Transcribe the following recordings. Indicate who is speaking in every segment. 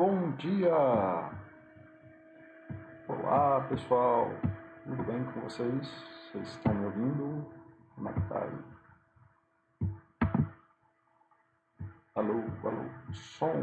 Speaker 1: Bom dia! Olá pessoal, tudo bem com vocês? Vocês estão me ouvindo? Como é que tá aí? Alô, alô, som!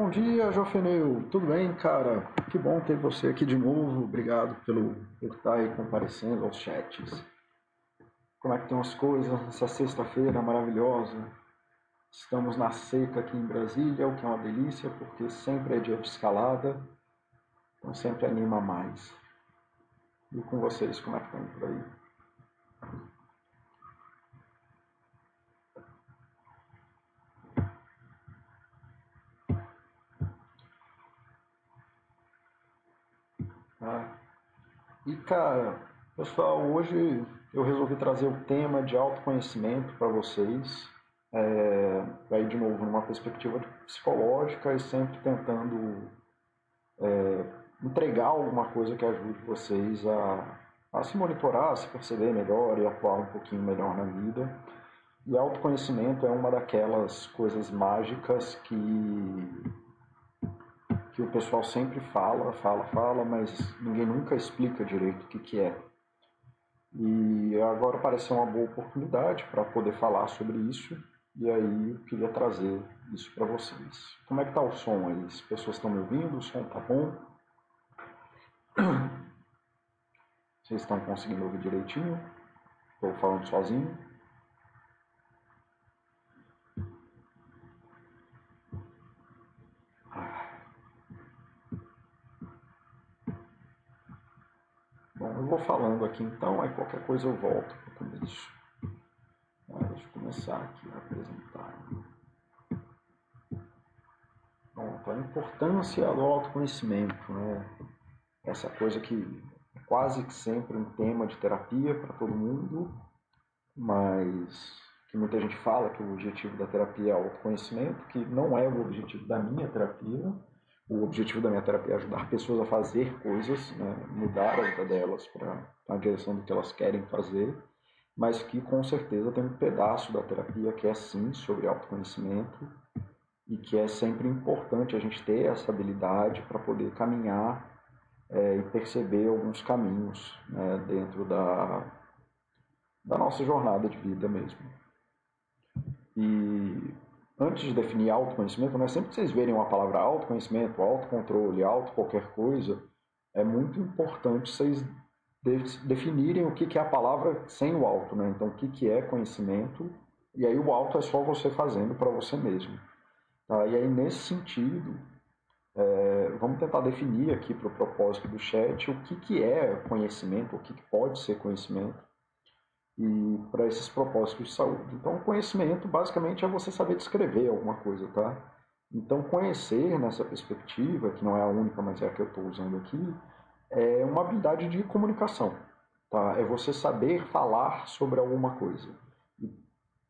Speaker 1: Bom dia, Jofeneu. Tudo bem, cara? Que bom ter você aqui de novo. Obrigado pelo, por estar aí comparecendo aos chats. Como é que estão as coisas nessa sexta-feira maravilhosa? Estamos na seca aqui em Brasília, o que é uma delícia, porque sempre é dia de escalada, então sempre anima mais. E com vocês, como é que estão por aí? Ah. E cara, pessoal, hoje eu resolvi trazer o tema de autoconhecimento para vocês. É, aí de novo numa perspectiva psicológica e sempre tentando é, entregar alguma coisa que ajude vocês a, a se monitorar, a se perceber melhor e atuar um pouquinho melhor na vida. E autoconhecimento é uma daquelas coisas mágicas que que o pessoal sempre fala, fala, fala, mas ninguém nunca explica direito o que, que é. E agora parece uma boa oportunidade para poder falar sobre isso, e aí eu queria trazer isso para vocês. Como é que tá o som aí? As pessoas estão me ouvindo? O som tá bom? Vocês estão conseguindo ouvir direitinho? Estou falando sozinho? Bom, eu vou falando aqui então, aí qualquer coisa eu volto para o começo. Ah, deixa eu começar aqui a apresentar. Então a importância do autoconhecimento, né? Essa coisa que é quase que sempre um tema de terapia para todo mundo, mas que muita gente fala que o objetivo da terapia é o autoconhecimento, que não é o objetivo da minha terapia, o objetivo da minha terapia é ajudar pessoas a fazer coisas, né, mudar a vida delas para a direção do que elas querem fazer, mas que com certeza tem um pedaço da terapia que é sim sobre autoconhecimento e que é sempre importante a gente ter essa habilidade para poder caminhar é, e perceber alguns caminhos né, dentro da, da nossa jornada de vida mesmo. E antes de definir autoconhecimento, né, sempre que vocês verem uma palavra autoconhecimento, autocontrole, auto qualquer coisa, é muito importante vocês definirem o que é a palavra sem o auto. Né? Então, o que é conhecimento, e aí o auto é só você fazendo para você mesmo. Tá? E aí, nesse sentido, é, vamos tentar definir aqui para o propósito do chat o que, que é conhecimento, o que, que pode ser conhecimento e para esses propósitos de saúde. Então, conhecimento basicamente é você saber descrever alguma coisa, tá? Então, conhecer nessa perspectiva, que não é a única, mas é a que eu estou usando aqui, é uma habilidade de comunicação, tá? É você saber falar sobre alguma coisa.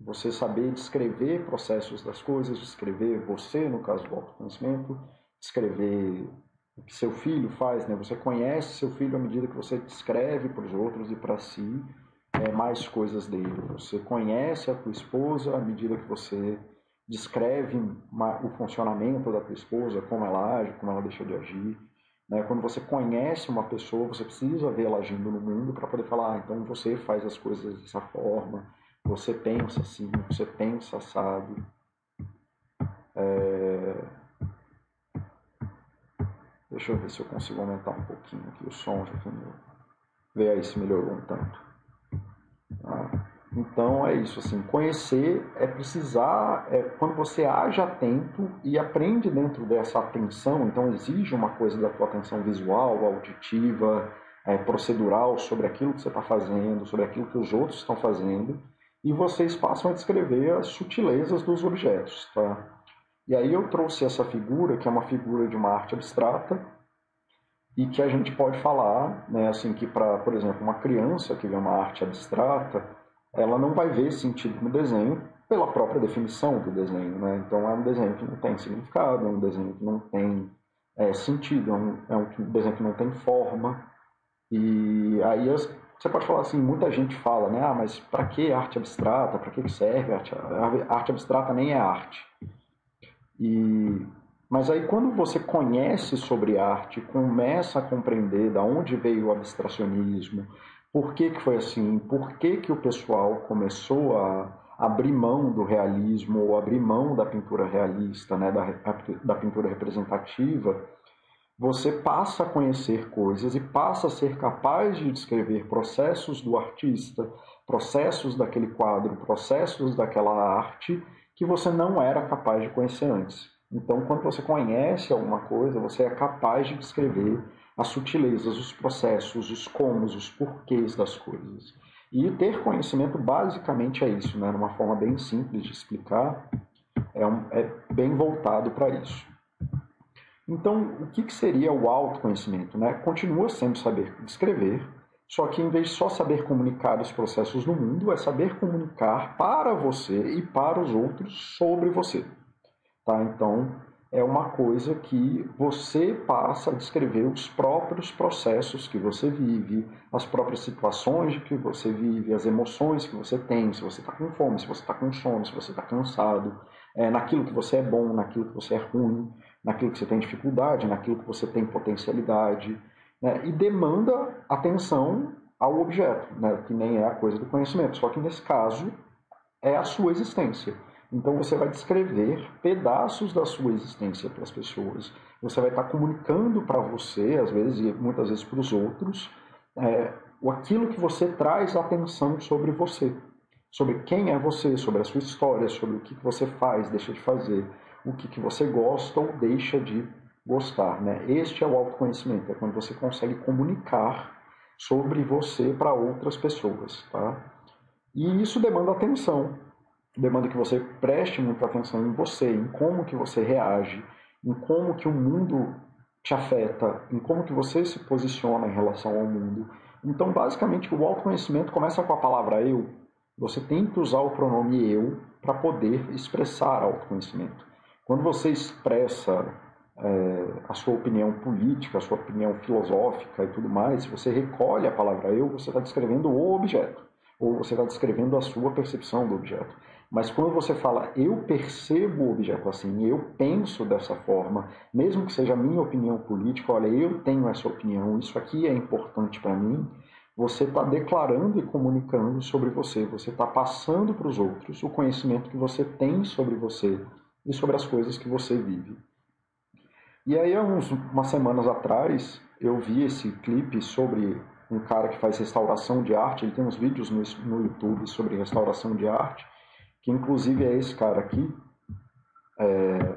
Speaker 1: Você saber descrever processos das coisas, descrever você, no caso do autoconhecimento, descrever o que seu filho faz, né? Você conhece seu filho à medida que você descreve para os outros e para si é, mais coisas dele. Você conhece a tua esposa à medida que você descreve uma, o funcionamento da tua esposa, como ela age, como ela deixa de agir. Né? Quando você conhece uma pessoa, você precisa ver ela agindo no mundo para poder falar, ah, então você faz as coisas dessa forma, você pensa assim, você pensa assado. É... Deixa eu ver se eu consigo aumentar um pouquinho aqui o som, já que ver aí se melhorou um tanto. Então é isso, assim, conhecer é precisar, é, quando você age atento e aprende dentro dessa atenção, então exige uma coisa da tua atenção visual, auditiva, é, procedural sobre aquilo que você está fazendo, sobre aquilo que os outros estão fazendo, e vocês passam a descrever as sutilezas dos objetos. Tá? E aí eu trouxe essa figura, que é uma figura de uma arte abstrata, e que a gente pode falar, né, assim, que para, por exemplo, uma criança que vê uma arte abstrata, ela não vai ver sentido no desenho pela própria definição do desenho, né? Então é um desenho que não tem significado, é um desenho que não tem é, sentido, é um, é um desenho que não tem forma. E aí as, você pode falar assim, muita gente fala, né? Ah, mas para que arte abstrata? Para que serve arte? Arte abstrata nem é arte. E mas aí quando você conhece sobre arte, começa a compreender da onde veio o abstracionismo, por que, que foi assim, por que, que o pessoal começou a abrir mão do realismo ou abrir mão da pintura realista, né, da, da pintura representativa, você passa a conhecer coisas e passa a ser capaz de descrever processos do artista, processos daquele quadro, processos daquela arte que você não era capaz de conhecer antes. Então, quando você conhece alguma coisa, você é capaz de descrever as sutilezas, os processos, os comos, os porquês das coisas. E ter conhecimento basicamente é isso, né? Uma forma bem simples de explicar, é, um, é bem voltado para isso. Então, o que, que seria o autoconhecimento? Né? Continua sendo saber descrever, só que em vez de só saber comunicar os processos no mundo, é saber comunicar para você e para os outros sobre você. Tá? Então, é uma coisa que você passa a descrever os próprios processos que você vive, as próprias situações que você vive, as emoções que você tem, se você está com fome, se você está com sono, se você está cansado, é, naquilo que você é bom, naquilo que você é ruim, naquilo que você tem dificuldade, naquilo que você tem potencialidade, né? e demanda atenção ao objeto, né? que nem é a coisa do conhecimento, só que nesse caso é a sua existência. Então você vai descrever pedaços da sua existência para as pessoas. Você vai estar comunicando para você, às vezes e muitas vezes para os outros, é, aquilo que você traz atenção sobre você, sobre quem é você, sobre a sua história, sobre o que, que você faz, deixa de fazer, o que, que você gosta ou deixa de gostar. Né? Este é o autoconhecimento, é quando você consegue comunicar sobre você para outras pessoas. Tá? E isso demanda atenção demanda que você preste muita atenção em você, em como que você reage, em como que o mundo te afeta, em como que você se posiciona em relação ao mundo. Então, basicamente, o autoconhecimento começa com a palavra eu. Você tem que usar o pronome eu para poder expressar autoconhecimento. Quando você expressa é, a sua opinião política, a sua opinião filosófica e tudo mais, você recolhe a palavra eu, você está descrevendo o objeto, ou você está descrevendo a sua percepção do objeto. Mas quando você fala eu percebo o objeto assim, eu penso dessa forma, mesmo que seja a minha opinião política, olha, eu tenho essa opinião, isso aqui é importante para mim, você está declarando e comunicando sobre você, você está passando para os outros o conhecimento que você tem sobre você e sobre as coisas que você vive. E aí, há uns, umas semanas atrás, eu vi esse clipe sobre um cara que faz restauração de arte, ele tem uns vídeos no, no YouTube sobre restauração de arte, que inclusive é esse cara aqui, é,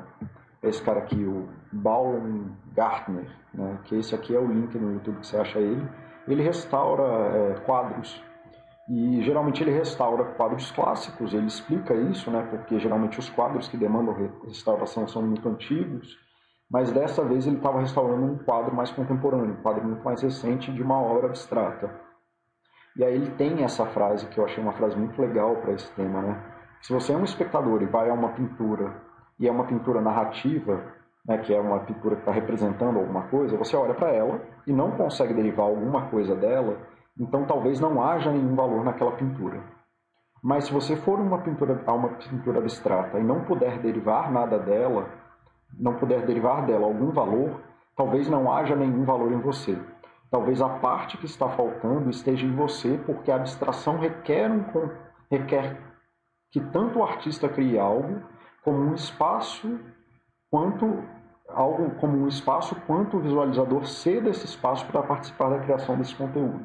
Speaker 1: esse cara aqui, o Baumgartner, né, que esse aqui é o link no YouTube que você acha ele, ele restaura é, quadros. E geralmente ele restaura quadros clássicos, ele explica isso, né, porque geralmente os quadros que demandam restauração são muito antigos, mas dessa vez ele estava restaurando um quadro mais contemporâneo, um quadro muito mais recente de uma obra abstrata. E aí ele tem essa frase que eu achei uma frase muito legal para esse tema, né? Se você é um espectador e vai a uma pintura e é uma pintura narrativa, né, que é uma pintura que está representando alguma coisa, você olha para ela e não consegue derivar alguma coisa dela, então talvez não haja nenhum valor naquela pintura. Mas se você for uma pintura, a uma pintura abstrata e não puder derivar nada dela, não puder derivar dela algum valor, talvez não haja nenhum valor em você. Talvez a parte que está faltando esteja em você, porque a abstração requer, um, requer que tanto o artista crie algo como um espaço quanto algo como um espaço quanto o visualizador ceda esse espaço para participar da criação desse conteúdo.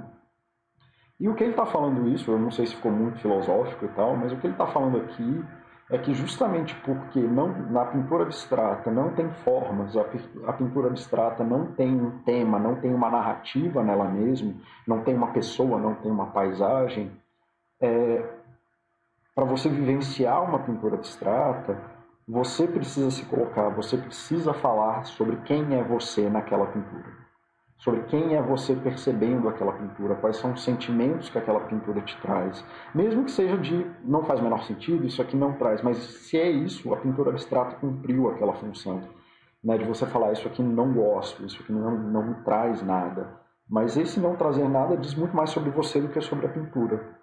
Speaker 1: E o que ele está falando isso, eu não sei se ficou muito filosófico e tal, mas o que ele está falando aqui é que justamente porque não, na pintura abstrata não tem formas, a, pintura abstrata não tem um tema, não tem uma narrativa nela mesma, não tem uma pessoa, não tem uma paisagem, é, para você vivenciar uma pintura abstrata, você precisa se colocar, você precisa falar sobre quem é você naquela pintura. Sobre quem é você percebendo aquela pintura, quais são os sentimentos que aquela pintura te traz. Mesmo que seja de não faz o menor sentido, isso aqui não traz, mas se é isso, a pintura abstrata cumpriu aquela função. Né, de você falar, isso aqui não gosto, isso aqui não, não me traz nada. Mas esse não trazer nada diz muito mais sobre você do que sobre a pintura.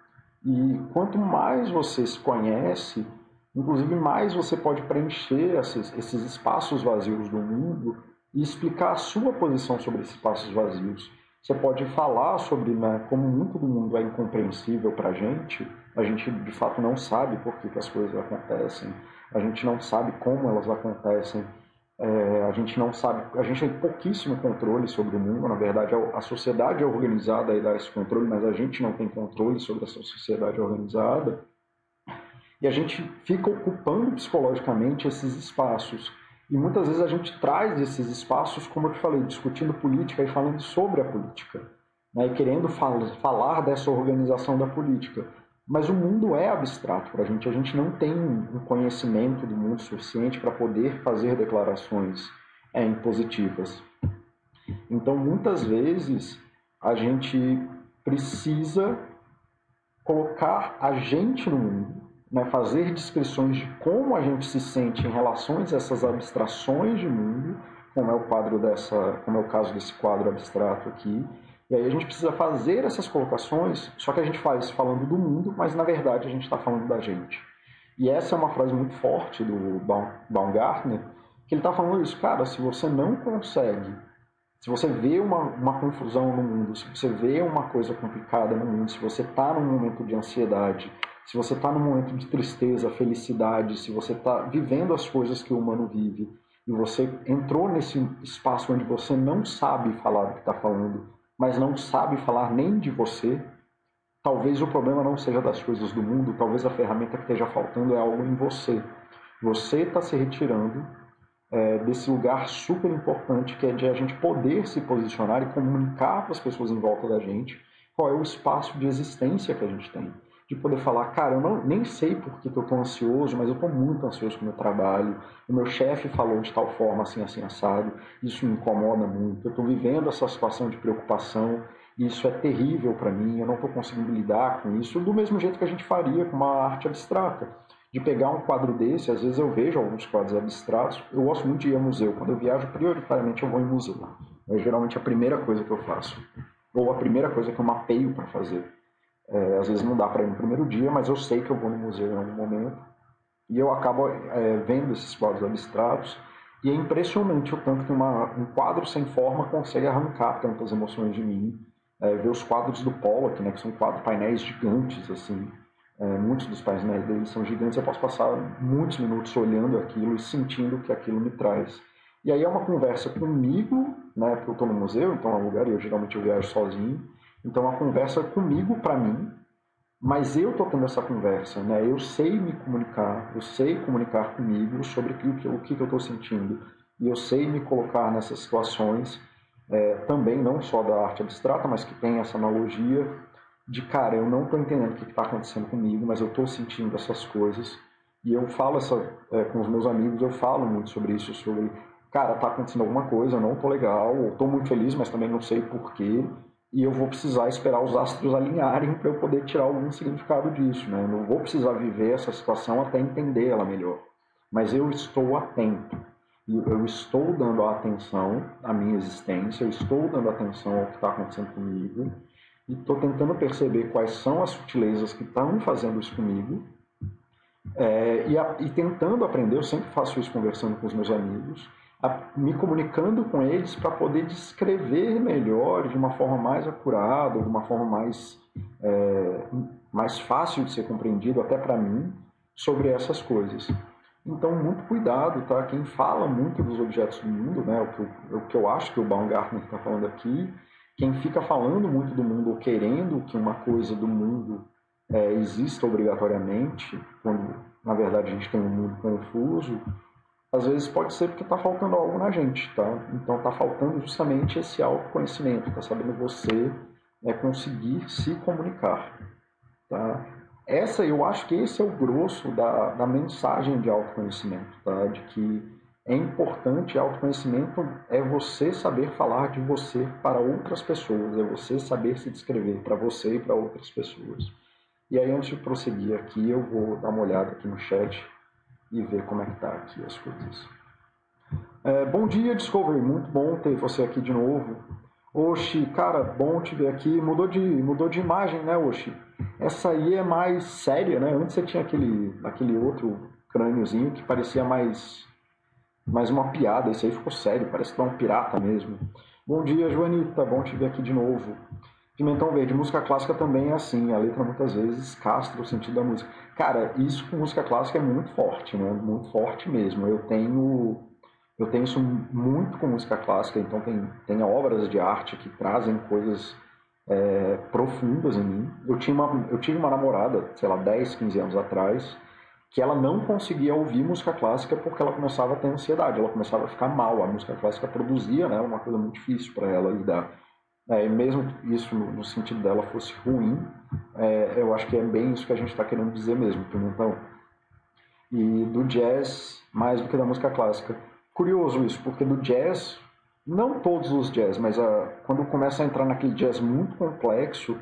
Speaker 1: E quanto mais você se conhece, inclusive mais você pode preencher esses, esses espaços vazios do mundo e explicar a sua posição sobre esses espaços vazios. Você pode falar sobre né, como muito do mundo é incompreensível para a gente, a gente de fato não sabe por que, que as coisas acontecem, a gente não sabe como elas acontecem, é, a gente não sabe, a gente tem pouquíssimo controle sobre o mundo. Na verdade, a sociedade é organizada e dá esse controle, mas a gente não tem controle sobre essa sociedade organizada. E a gente fica ocupando psicologicamente esses espaços. E muitas vezes a gente traz esses espaços, como eu te falei, discutindo política e falando sobre a política, né, e querendo fal falar dessa organização da política. Mas o mundo é abstrato para a gente, a gente não tem um conhecimento do mundo suficiente para poder fazer declarações é, impositivas. Então, muitas vezes, a gente precisa colocar a gente no mundo, né, fazer descrições de como a gente se sente em relação a essas abstrações de mundo, como é o quadro dessa, como é o caso desse quadro abstrato aqui, e aí a gente precisa fazer essas colocações, só que a gente faz falando do mundo, mas na verdade a gente está falando da gente. E essa é uma frase muito forte do Baumgartner, que ele está falando isso, cara, se você não consegue, se você vê uma, uma confusão no mundo, se você vê uma coisa complicada no mundo, se você está num momento de ansiedade, se você está num momento de tristeza, felicidade, se você está vivendo as coisas que o humano vive, e você entrou nesse espaço onde você não sabe falar o que está falando, mas não sabe falar nem de você, talvez o problema não seja das coisas do mundo, talvez a ferramenta que esteja faltando é algo em você. Você está se retirando é, desse lugar super importante que é de a gente poder se posicionar e comunicar para as pessoas em volta da gente qual é o espaço de existência que a gente tem de poder falar, cara, eu não, nem sei por que, que eu estou ansioso, mas eu estou muito ansioso com o meu trabalho, o meu chefe falou de tal forma, assim, assim, assado, isso me incomoda muito, eu estou vivendo essa situação de preocupação, isso é terrível para mim, eu não estou conseguindo lidar com isso, do mesmo jeito que a gente faria com uma arte abstrata, de pegar um quadro desse, às vezes eu vejo alguns quadros abstratos, eu gosto muito de ir a museu, quando eu viajo, prioritariamente eu vou em museu, é geralmente a primeira coisa que eu faço, ou a primeira coisa que eu mapeio para fazer, é, às vezes não dá para ir no primeiro dia, mas eu sei que eu vou no museu em algum momento. E eu acabo é, vendo esses quadros abstratos. E é impressionante o tanto que uma, um quadro sem forma consegue arrancar tantas emoções de mim. É, ver os quadros do Pollock, né, que são quatro painéis gigantes, assim. É, muitos dos painéis dele são gigantes. Eu posso passar muitos minutos olhando aquilo e sentindo o que aquilo me traz. E aí é uma conversa comigo, né, porque eu estou no museu, então é um lugar e eu geralmente eu viajo sozinho então a conversa é comigo para mim, mas eu estou tendo essa conversa, né? Eu sei me comunicar, eu sei comunicar comigo sobre o que, o que eu estou sentindo. E eu sei me colocar nessas situações é, também não só da arte abstrata, mas que tem essa analogia de cara, eu não estou entendendo o que está acontecendo comigo, mas eu estou sentindo essas coisas. E eu falo essa é, com os meus amigos, eu falo muito sobre isso, sobre cara, está acontecendo alguma coisa, não estou legal, ou estou muito feliz, mas também não sei porquê e eu vou precisar esperar os astros alinharem para eu poder tirar algum significado disso. Né? Eu não vou precisar viver essa situação até entender ela melhor. Mas eu estou atento. Eu estou dando atenção à minha existência, eu estou dando atenção ao que está acontecendo comigo, e estou tentando perceber quais são as sutilezas que estão fazendo isso comigo, é, e, a, e tentando aprender. Eu sempre faço isso conversando com os meus amigos me comunicando com eles para poder descrever melhor, de uma forma mais acurada, de uma forma mais, é, mais fácil de ser compreendido, até para mim, sobre essas coisas. Então, muito cuidado, tá? Quem fala muito dos objetos do mundo, né? O que eu, o que eu acho que o Baumgartner está falando aqui, quem fica falando muito do mundo ou querendo que uma coisa do mundo é, exista obrigatoriamente, quando na verdade a gente tem um mundo confuso, às vezes pode ser porque está faltando algo na gente, tá? Então está faltando justamente esse autoconhecimento, está sabendo você é, conseguir se comunicar, tá? essa eu acho que esse é o grosso da, da mensagem de autoconhecimento, tá? De que é importante autoconhecimento é você saber falar de você para outras pessoas, é você saber se descrever para você e para outras pessoas. E aí antes de prosseguir aqui, eu vou dar uma olhada aqui no chat e ver como é que tá aqui as coisas. É, bom dia, Discovery. Muito bom ter você aqui de novo. Oxi, cara, bom te ver aqui. Mudou de, mudou de imagem, né, Oxi? Essa aí é mais séria, né? Antes você tinha aquele, aquele outro crâniozinho que parecia mais, mais uma piada. Esse aí ficou sério, parece que é um pirata mesmo. Bom dia, Joanita. Bom te ver aqui de novo. Pimentão Verde, música clássica também é assim, a letra muitas vezes castra o sentido da música. Cara, isso com música clássica é muito forte, né? Muito forte mesmo. Eu tenho eu tenho isso muito com música clássica, então tem, tem obras de arte que trazem coisas é, profundas em mim. Eu, tinha uma, eu tive uma namorada, sei lá, 10, 15 anos atrás, que ela não conseguia ouvir música clássica porque ela começava a ter ansiedade, ela começava a ficar mal. A música clássica produzia né, uma coisa muito difícil para ela lidar. É, mesmo isso no, sentido dela fosse ruim, é, eu acho que é bem isso que a gente está querendo dizer mesmo, então. E do jazz mais do que da música clássica curioso isso, porque do jazz, não todos os jazz, mas a, quando começa a entrar naquele jazz muito complexo,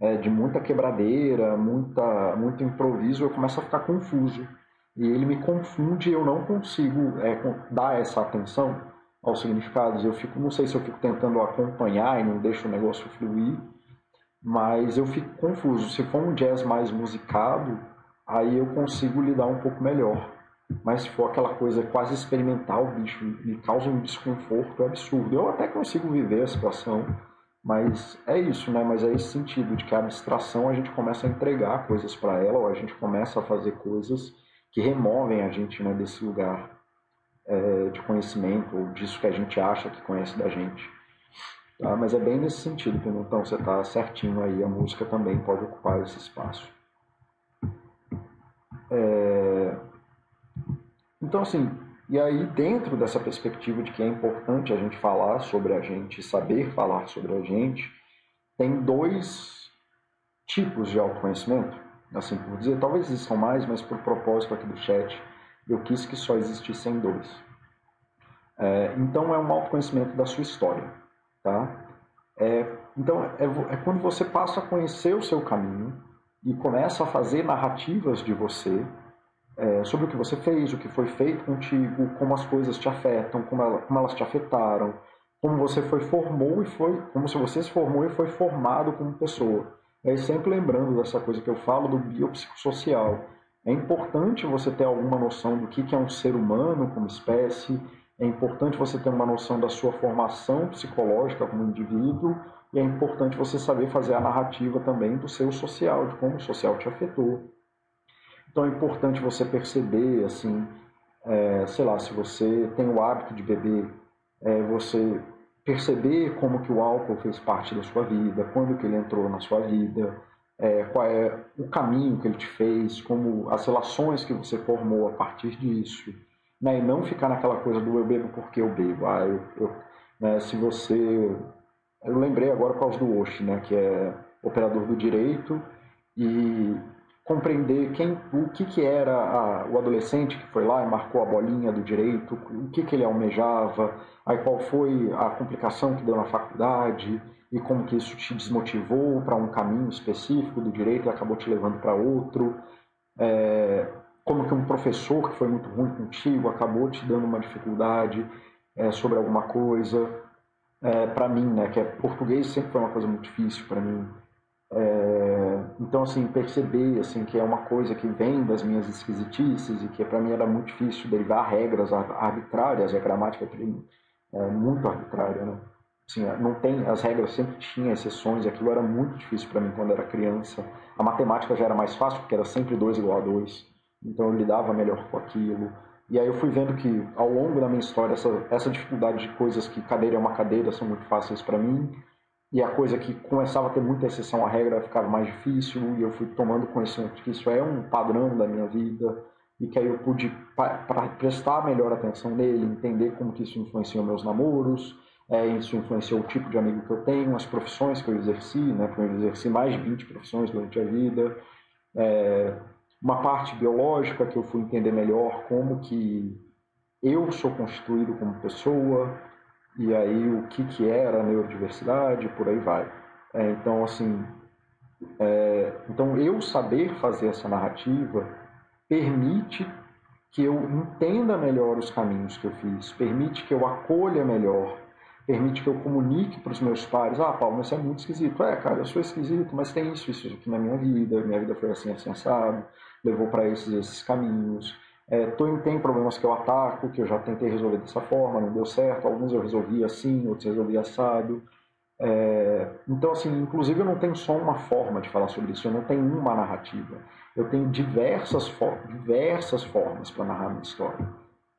Speaker 1: é, de muita quebradeira, muita, muito improviso, eu começo a ficar confuso. E ele me confunde e eu não consigo é, dar essa atenção aos significados. Eu fico, não sei se eu fico tentando acompanhar e não deixo o negócio fluir, mas eu fico confuso. Se for um jazz mais musicado, aí eu consigo lidar um pouco melhor. Mas se for aquela coisa quase experimental, bicho, me causa um desconforto absurdo. Eu até consigo viver a situação, mas é isso, né? Mas é esse sentido de que a abstração a gente começa a entregar coisas para ela, ou a gente começa a fazer coisas que removem a gente né, desse lugar é, de conhecimento, ou disso que a gente acha que conhece da gente. Tá? Mas é bem nesse sentido, então você está certinho aí, a música também pode ocupar esse espaço. É... Então, assim, e aí dentro dessa perspectiva de que é importante a gente falar sobre a gente, saber falar sobre a gente, tem dois tipos de autoconhecimento, assim por dizer, talvez existam mais, mas por propósito aqui do chat, eu quis que só existissem dois. É, então é um autoconhecimento da sua história, tá? É, então é, é quando você passa a conhecer o seu caminho e começa a fazer narrativas de você é, sobre o que você fez, o que foi feito contigo, como as coisas te afetam, como, ela, como elas te afetaram, como você foi formou e foi, como se você se formou e foi formado como pessoa. É sempre lembrando dessa coisa que eu falo do biopsicossocial. É importante você ter alguma noção do que é um ser humano como espécie, é importante você ter uma noção da sua formação psicológica como indivíduo, e é importante você saber fazer a narrativa também do seu social, de como o social te afetou. Então é importante você perceber, assim, é, sei lá, se você tem o hábito de beber, é, você perceber como que o álcool fez parte da sua vida, quando que ele entrou na sua vida, é, qual é o caminho que ele te fez, como as relações que você formou a partir disso, né? E não ficar naquela coisa do eu bebo porque eu bebo. Ah, eu, eu né? Se você, eu lembrei agora por causa do Osh, né? Que é operador do direito e compreender quem, o que, que era a, o adolescente que foi lá e marcou a bolinha do direito, o que, que ele almejava, aí qual foi a complicação que deu na faculdade e como que isso te desmotivou para um caminho específico do direito e acabou te levando para outro, é, como que um professor que foi muito ruim contigo acabou te dando uma dificuldade é, sobre alguma coisa. É, para mim, né, que é português sempre foi uma coisa muito difícil para mim. É, então, assim, perceber assim, que é uma coisa que vem das minhas esquisitices e que para mim era muito difícil derivar regras arbitrárias, a gramática é muito arbitrária, né? Assim, não tem, as regras sempre tinham exceções, aquilo era muito difícil para mim quando era criança. A matemática já era mais fácil, porque era sempre 2 igual a 2, então eu lidava melhor com aquilo. E aí eu fui vendo que ao longo da minha história, essa, essa dificuldade de coisas que cadeira é uma cadeira são muito fáceis para mim, e a coisa que começava a ter muita exceção à regra ficava mais difícil e eu fui tomando conhecimento que isso é um padrão da minha vida e que aí eu pude para prestar melhor atenção nele, entender como que isso influenciou meus namoros, é, isso influenciou o tipo de amigo que eu tenho, as profissões que eu exerci, né, porque eu exerci mais de 20 profissões durante a vida, é, uma parte biológica que eu fui entender melhor como que eu sou constituído como pessoa e aí o que que era a neurodiversidade, por aí vai. É, então assim, é, então eu saber fazer essa narrativa permite que eu entenda melhor os caminhos que eu fiz, permite que eu acolha melhor, permite que eu comunique para os meus pares, ah, Paulo, mas isso é muito esquisito. É, cara, eu sou esquisito, mas tem isso, isso aqui na minha vida, minha vida foi assim, assim, assado, levou para esses, esses caminhos. É, tô, tem problemas que eu ataco, que eu já tentei resolver dessa forma, não deu certo, alguns eu resolvi assim, outros resolvi assado. É, então, assim, inclusive eu não tenho só uma forma de falar sobre isso, eu não tenho uma narrativa. Eu tenho diversas, diversas formas para narrar minha história.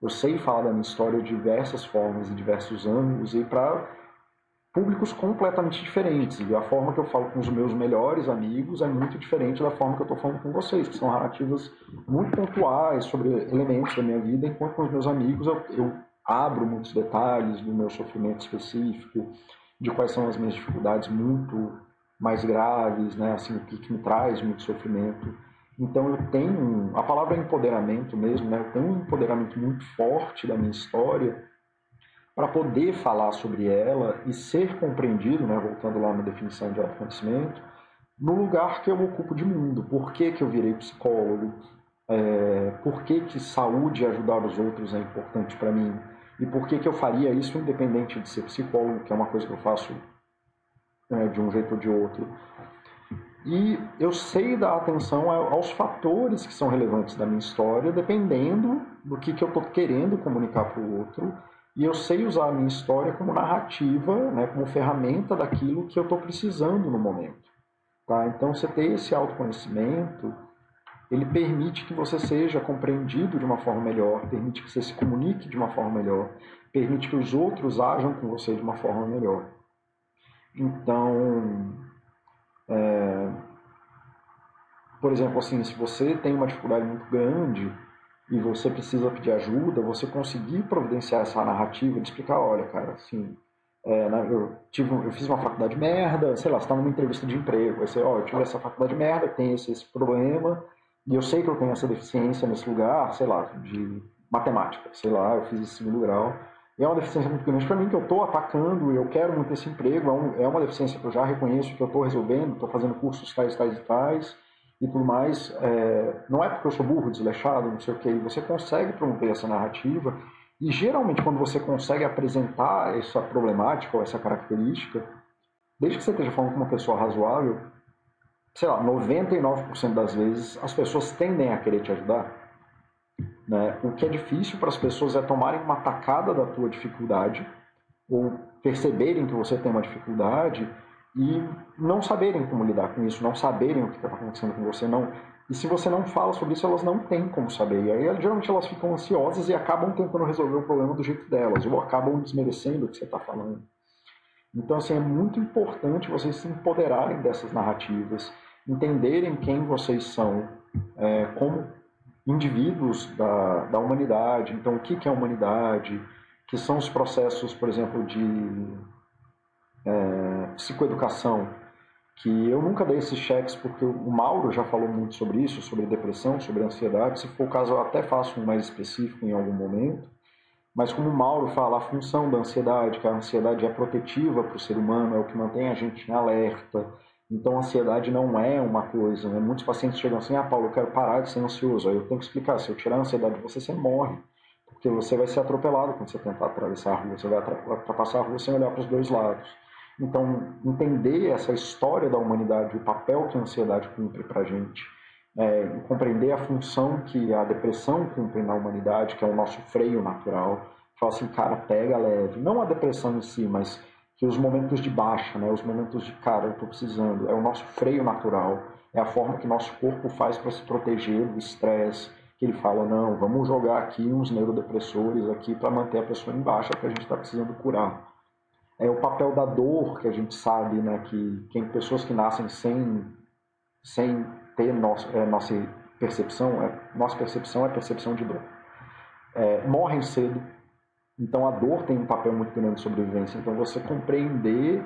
Speaker 1: Eu sei falar da minha história de diversas formas e diversos ângulos e para públicos completamente diferentes. E a forma que eu falo com os meus melhores amigos é muito diferente da forma que eu estou falando com vocês, que são narrativas muito pontuais sobre elementos da minha vida, enquanto com os meus amigos eu, eu abro muitos detalhes do meu sofrimento específico, de quais são as minhas dificuldades muito mais graves, né? assim, o que, que me traz muito sofrimento. Então eu tenho, a palavra empoderamento mesmo, né? eu tenho um empoderamento muito forte da minha história para poder falar sobre ela e ser compreendido, né? voltando lá na definição de autoconhecimento, no lugar que eu ocupo de mundo. Por que, que eu virei psicólogo? É, por que, que saúde e ajudar os outros é importante para mim? E por que, que eu faria isso independente de ser psicólogo, que é uma coisa que eu faço é, de um jeito ou de outro? E eu sei dar atenção aos fatores que são relevantes da minha história, dependendo do que, que eu estou querendo comunicar para o outro. E eu sei usar a minha história como narrativa, né, como ferramenta daquilo que eu estou precisando no momento. Tá? Então, você ter esse autoconhecimento, ele permite que você seja compreendido de uma forma melhor, permite que você se comunique de uma forma melhor, permite que os outros ajam com você de uma forma melhor. Então, é, por exemplo, assim, se você tem uma dificuldade muito grande e você precisa pedir ajuda, você conseguir providenciar essa narrativa de explicar, olha, cara, assim, é, né, eu, tive, eu fiz uma faculdade merda, sei lá, você está numa entrevista de emprego, aí você, ó, eu tive essa faculdade merda, tem esse, esse problema, e eu sei que eu tenho essa deficiência nesse lugar, sei lá, de matemática, sei lá, eu fiz esse segundo grau, e é uma deficiência muito grande para mim, que eu estou atacando, eu quero muito esse emprego, é, um, é uma deficiência que eu já reconheço, que eu estou resolvendo, estou fazendo cursos tais, tais e tais, e tudo mais. É, não é porque eu sou burro, desleixado, não sei o que, você consegue promover essa narrativa, e geralmente quando você consegue apresentar essa problemática ou essa característica, desde que você esteja falando com uma pessoa razoável, sei lá, 99% das vezes as pessoas tendem a querer te ajudar né? O que é difícil para as pessoas é tomarem uma tacada da tua dificuldade ou perceberem que você tem uma dificuldade e não saberem como lidar com isso, não saberem o que está acontecendo com você, não. E se você não fala sobre isso, elas não têm como saber. E aí, geralmente, elas ficam ansiosas e acabam tentando resolver o problema do jeito delas, ou acabam desmerecendo o que você está falando. Então, assim, é muito importante vocês se empoderarem dessas narrativas, entenderem quem vocês são, é, como indivíduos da, da humanidade. Então, o que, que é a humanidade? Que são os processos, por exemplo, de é, psicoeducação, que eu nunca dei esses cheques porque o Mauro já falou muito sobre isso, sobre depressão, sobre ansiedade. Se for o caso, eu até faço um mais específico em algum momento. Mas como o Mauro fala, a função da ansiedade, que a ansiedade é protetiva para o ser humano, é o que mantém a gente em alerta, então, a ansiedade não é uma coisa. Né? Muitos pacientes chegam assim: ah, Paulo, eu quero parar de ser ansioso. Aí eu tenho que explicar: se eu tirar a ansiedade de você, você morre. Porque você vai ser atropelado quando você tentar atravessar a rua. Você vai ultrapassar a rua sem olhar para os dois lados. Então, entender essa história da humanidade, o papel que a ansiedade cumpre para a gente, é, compreender a função que a depressão cumpre na humanidade, que é o nosso freio natural. Fala assim, cara, pega leve. Não a depressão em si, mas que os momentos de baixa, né, os momentos de cara, eu estou precisando, é o nosso freio natural, é a forma que nosso corpo faz para se proteger do estresse, que ele fala, não, vamos jogar aqui uns neurodepressores aqui para manter a pessoa em baixa, que a gente está precisando curar. É o papel da dor que a gente sabe, né, que tem pessoas que nascem sem, sem ter nosso, é, nossa percepção, é, nossa percepção é percepção de dor. É, morrem cedo, então a dor tem um papel muito grande de sobrevivência. Então você compreender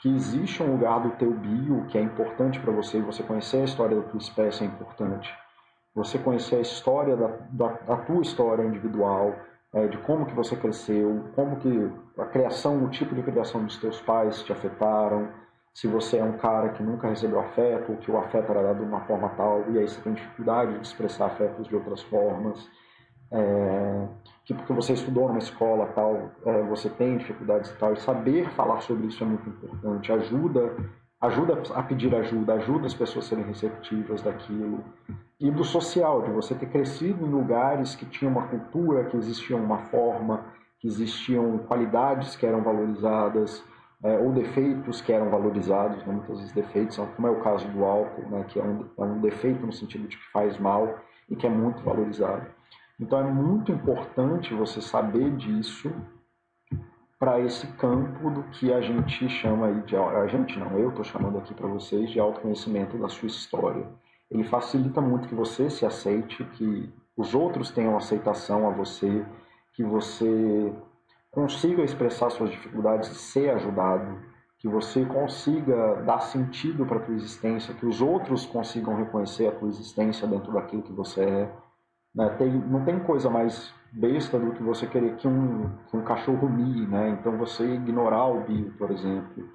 Speaker 1: que existe um lugar do teu bio que é importante para você, você conhecer a história da tua espécie é importante, você conhecer a história da, da, da tua história individual, é, de como que você cresceu, como que a criação, o tipo de criação dos teus pais te afetaram, se você é um cara que nunca recebeu afeto, ou que o afeto era dado de uma forma tal, e aí você tem dificuldade de expressar afetos de outras formas, é, que porque você estudou numa escola tal, é, você tem dificuldades e tal, e saber falar sobre isso é muito importante, ajuda, ajuda a pedir ajuda, ajuda as pessoas a serem receptivas daquilo, e do social, de você ter crescido em lugares que tinham uma cultura, que existia uma forma, que existiam qualidades que eram valorizadas, é, ou defeitos que eram valorizados, né? muitas vezes defeitos, como é o caso do álcool, né? que é um, é um defeito no sentido de que faz mal e que é muito valorizado. Então é muito importante você saber disso para esse campo do que a gente chama aí de a gente não, eu estou chamando aqui para vocês de autoconhecimento da sua história. Ele facilita muito que você se aceite, que os outros tenham aceitação a você, que você consiga expressar suas dificuldades e ser ajudado, que você consiga dar sentido para a tua existência, que os outros consigam reconhecer a tua existência dentro daquilo que você é né? Tem, não tem coisa mais besta do que você querer que um, que um cachorro mie, né? Então você ignorar o bio, por exemplo.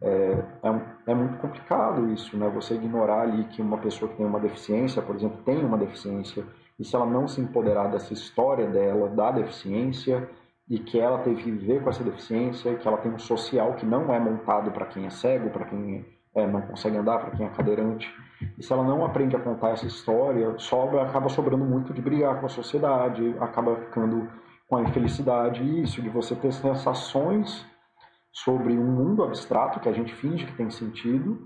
Speaker 1: É, é, é, muito complicado isso, né? Você ignorar ali que uma pessoa que tem uma deficiência, por exemplo, tem uma deficiência, e se ela não se empoderar dessa história dela, da deficiência, e que ela teve que viver com essa deficiência, que ela tem um social que não é montado para quem é cego, para quem é, não consegue andar, para quem é cadeirante, e se ela não aprende a contar essa história, sobra, acaba sobrando muito de brigar com a sociedade, acaba ficando com a infelicidade. E isso, de você ter sensações sobre um mundo abstrato que a gente finge que tem sentido,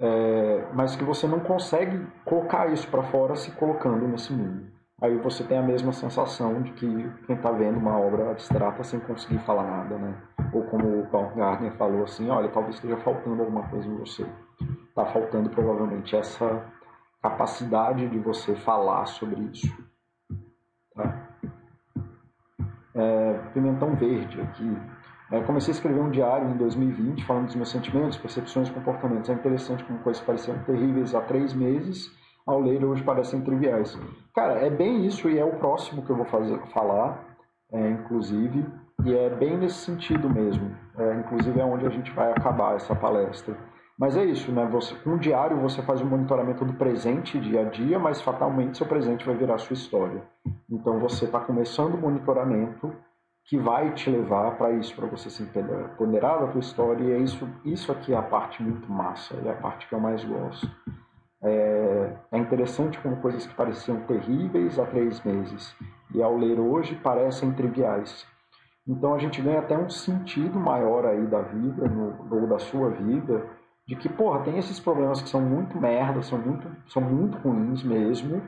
Speaker 1: é, mas que você não consegue colocar isso para fora se colocando nesse mundo. Aí você tem a mesma sensação de que quem está vendo uma obra abstrata sem conseguir falar nada, né? Ou como o Paul Gardner falou assim, olha, talvez esteja faltando alguma coisa em você está faltando provavelmente essa capacidade de você falar sobre isso. Tá? É, pimentão verde aqui. É, comecei a escrever um diário em 2020 falando dos meus sentimentos, percepções comportamentos. É interessante como coisas pareciam terríveis há três meses, ao ler hoje parecem triviais. Cara, é bem isso e é o próximo que eu vou fazer, falar, é, inclusive, e é bem nesse sentido mesmo. É, inclusive é onde a gente vai acabar essa palestra. Mas é isso, né? Você, com o diário você faz o um monitoramento do presente dia a dia, mas fatalmente seu presente vai virar sua história. Então você está começando o monitoramento que vai te levar para isso, para você se ponderar da tua história. E é isso, isso aqui é a parte muito massa, é a parte que eu mais gosto. É, é interessante como coisas que pareciam terríveis há três meses e ao ler hoje parecem triviais. Então a gente ganha até um sentido maior aí da vida, no, ou da sua vida, de que, porra, tem esses problemas que são muito merda, são muito, são muito ruins mesmo,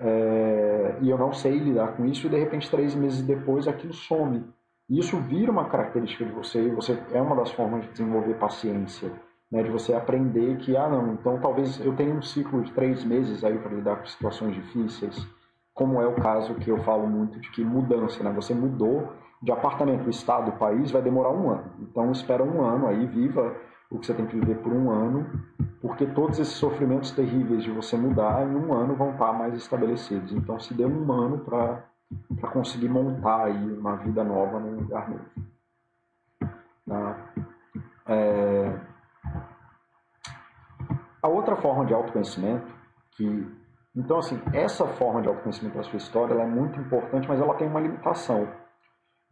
Speaker 1: é, e eu não sei lidar com isso, e de repente, três meses depois, aquilo some. E isso vira uma característica de você, e você é uma das formas de desenvolver paciência, né, de você aprender que, ah, não, então talvez eu tenha um ciclo de três meses aí para lidar com situações difíceis, como é o caso que eu falo muito de que mudança, né, você mudou de apartamento, estado, país, vai demorar um ano. Então, espera um ano aí, viva o que você tem que viver por um ano, porque todos esses sofrimentos terríveis de você mudar em um ano vão estar mais estabelecidos. Então, se dê um ano para conseguir montar aí uma vida nova num lugar novo. Tá? É... A outra forma de autoconhecimento, que então assim essa forma de autoconhecimento da sua história, é muito importante, mas ela tem uma limitação,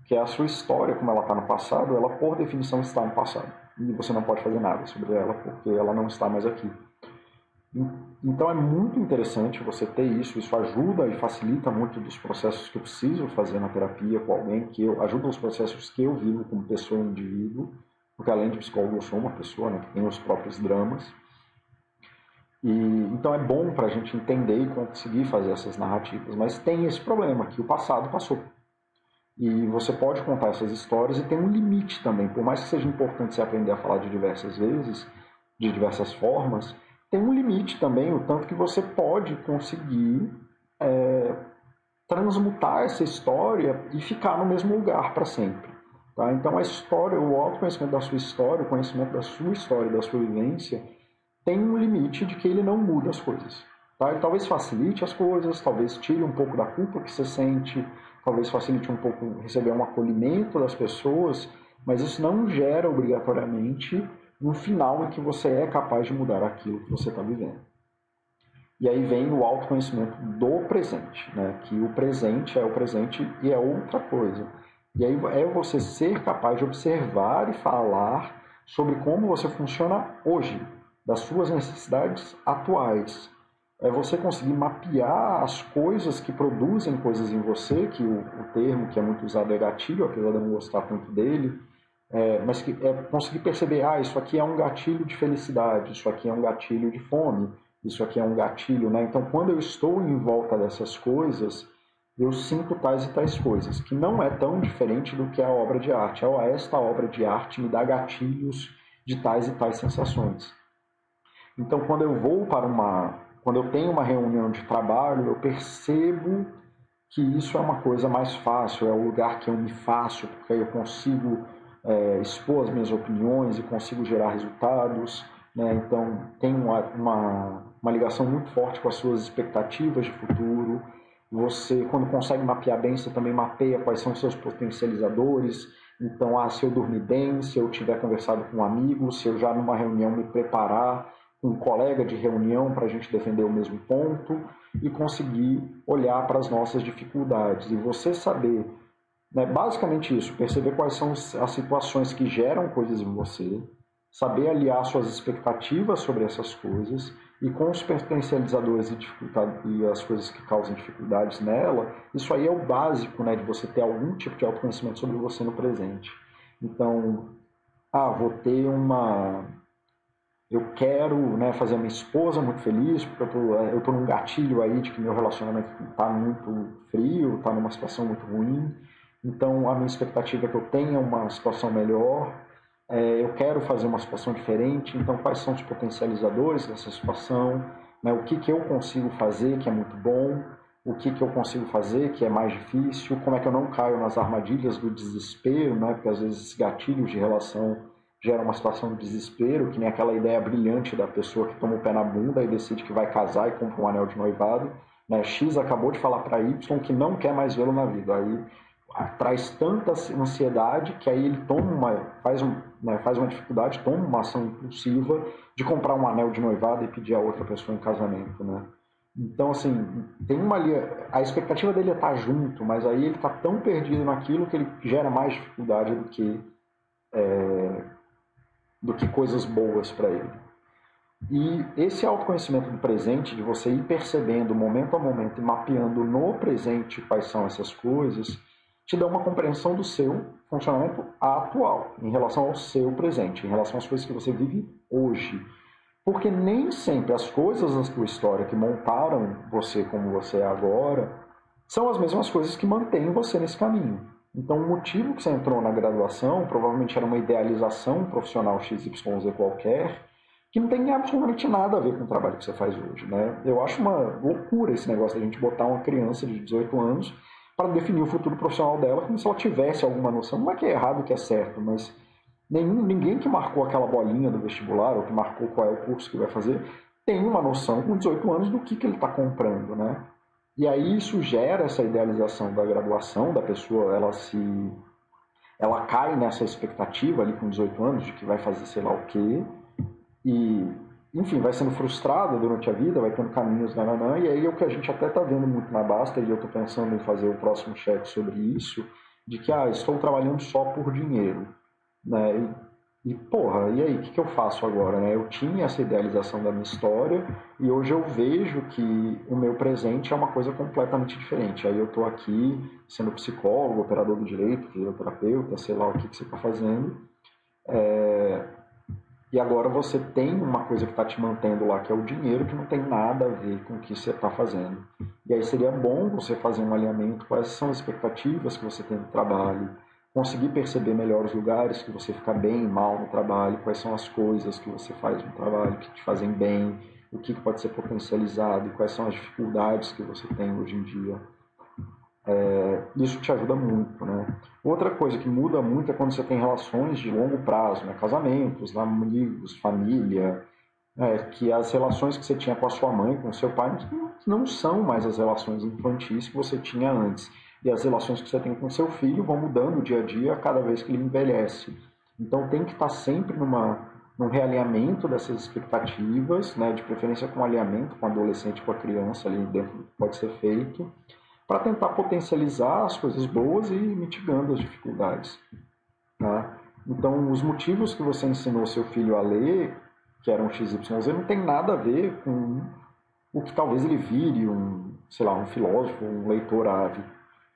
Speaker 1: que é a sua história, como ela está no passado, ela por definição está no passado e você não pode fazer nada sobre ela porque ela não está mais aqui. Então é muito interessante você ter isso, isso ajuda e facilita muito dos processos que eu preciso fazer na terapia com alguém, que eu, ajuda os processos que eu vivo como pessoa e indivíduo, porque além de psicólogo eu sou uma pessoa né, que tem os próprios dramas. E, então é bom para a gente entender e conseguir fazer essas narrativas, mas tem esse problema que o passado passou. E você pode contar essas histórias e tem um limite também. Por mais que seja importante você aprender a falar de diversas vezes, de diversas formas, tem um limite também, o tanto que você pode conseguir é, transmutar essa história e ficar no mesmo lugar para sempre. Tá? Então a história, o autoconhecimento da sua história, o conhecimento da sua história, da sua vivência, tem um limite de que ele não muda as coisas. Tá? Ele talvez facilite as coisas, talvez tire um pouco da culpa que você sente, talvez facilite um pouco receber um acolhimento das pessoas, mas isso não gera obrigatoriamente um final em que você é capaz de mudar aquilo que você está vivendo. E aí vem o autoconhecimento do presente, né? que o presente é o presente e é outra coisa. E aí é você ser capaz de observar e falar sobre como você funciona hoje, das suas necessidades atuais. É você conseguir mapear as coisas que produzem coisas em você, que o, o termo que é muito usado é gatilho, apesar de eu não gostar tanto dele, é, mas que é conseguir perceber, ah, isso aqui é um gatilho de felicidade, isso aqui é um gatilho de fome, isso aqui é um gatilho, né? Então, quando eu estou em volta dessas coisas, eu sinto tais e tais coisas, que não é tão diferente do que a obra de arte. Oh, esta obra de arte me dá gatilhos de tais e tais sensações. Então, quando eu vou para uma, quando eu tenho uma reunião de trabalho, eu percebo que isso é uma coisa mais fácil, é o lugar que eu me faço, porque aí eu consigo é, expor as minhas opiniões e consigo gerar resultados. Né? Então, tem uma, uma, uma ligação muito forte com as suas expectativas de futuro. Você, quando consegue mapear bem, você também mapeia quais são os seus potencializadores. Então, ah, se eu dormir bem, se eu tiver conversado com um amigo, se eu já numa reunião me preparar um colega de reunião para a gente defender o mesmo ponto e conseguir olhar para as nossas dificuldades. E você saber, né, basicamente isso, perceber quais são as situações que geram coisas em você, saber aliar suas expectativas sobre essas coisas e com os potencializadores e, e as coisas que causam dificuldades nela, isso aí é o básico né, de você ter algum tipo de autoconhecimento sobre você no presente. Então, ah, vou ter uma. Eu quero né, fazer a minha esposa muito feliz, porque eu tô, eu tô num gatilho aí de que meu relacionamento está muito frio, está numa situação muito ruim. Então, a minha expectativa é que eu tenha uma situação melhor é, eu quero fazer uma situação diferente, então quais são os potencializadores dessa situação, né? o que, que eu consigo fazer que é muito bom, o que, que eu consigo fazer que é mais difícil, como é que eu não caio nas armadilhas do desespero, né? porque às vezes gatilhos de relação geram uma situação de desespero, que nem aquela ideia brilhante da pessoa que toma o pé na bunda e decide que vai casar e compra um anel de noivado. Né? X acabou de falar para Y que não quer mais vê-lo na vida. Aí traz tanta ansiedade que aí ele toma uma, faz, um, né, faz uma dificuldade, toma uma ação impulsiva de comprar um anel de noivado e pedir a outra pessoa em casamento, né? Então, assim, tem uma a expectativa dele é estar junto, mas aí ele está tão perdido naquilo que ele gera mais dificuldade do que é, do que coisas boas para ele. E esse autoconhecimento do presente, de você ir percebendo momento a momento e mapeando no presente quais são essas coisas, te dá uma compreensão do seu funcionamento atual, em relação ao seu presente, em relação às coisas que você vive hoje. Porque nem sempre as coisas da sua história que montaram você como você é agora são as mesmas coisas que mantêm você nesse caminho. Então, o motivo que você entrou na graduação provavelmente era uma idealização profissional XYZ qualquer, que não tem absolutamente nada a ver com o trabalho que você faz hoje. Né? Eu acho uma loucura esse negócio de a gente botar uma criança de 18 anos para definir o futuro profissional dela como se ela tivesse alguma noção. Não é que é errado que é certo, mas nenhum, ninguém que marcou aquela bolinha do vestibular ou que marcou qual é o curso que vai fazer tem uma noção com 18 anos do que, que ele está comprando, né? E aí isso gera essa idealização da graduação da pessoa, ela se ela cai nessa expectativa ali com 18 anos de que vai fazer sei lá o quê. E enfim, vai sendo frustrado durante a vida, vai tendo caminhos, nananã, e aí é o que a gente até está vendo muito na Basta, e eu estou pensando em fazer o próximo chat sobre isso, de que, ah, estou trabalhando só por dinheiro, né, e, e porra, e aí, o que, que eu faço agora, né, eu tinha essa idealização da minha história, e hoje eu vejo que o meu presente é uma coisa completamente diferente, aí eu estou aqui sendo psicólogo, operador do direito, fisioterapeuta, sei lá o que, que você está fazendo, é e agora você tem uma coisa que está te mantendo lá, que é o dinheiro, que não tem nada a ver com o que você está fazendo. E aí seria bom você fazer um alinhamento, quais são as expectativas que você tem no trabalho, conseguir perceber melhor os lugares que você fica bem e mal no trabalho, quais são as coisas que você faz no trabalho que te fazem bem, o que pode ser potencializado, quais são as dificuldades que você tem hoje em dia. É, isso te ajuda muito, né? Outra coisa que muda muito é quando você tem relações de longo prazo, né? casamentos, amigos, família, é, que as relações que você tinha com a sua mãe, com o seu pai, não são mais as relações infantis que você tinha antes. E as relações que você tem com seu filho vão mudando dia a dia cada vez que ele envelhece. Então tem que estar sempre numa, num realinhamento dessas expectativas, né, de preferência com alinhamento com o adolescente, com a criança ali dentro pode ser feito, para tentar potencializar as coisas boas e mitigando as dificuldades. Tá? Então, os motivos que você ensinou seu filho a ler, que eram XYZ, não tem nada a ver com o que talvez ele vire um, sei lá, um filósofo, um leitor ávido.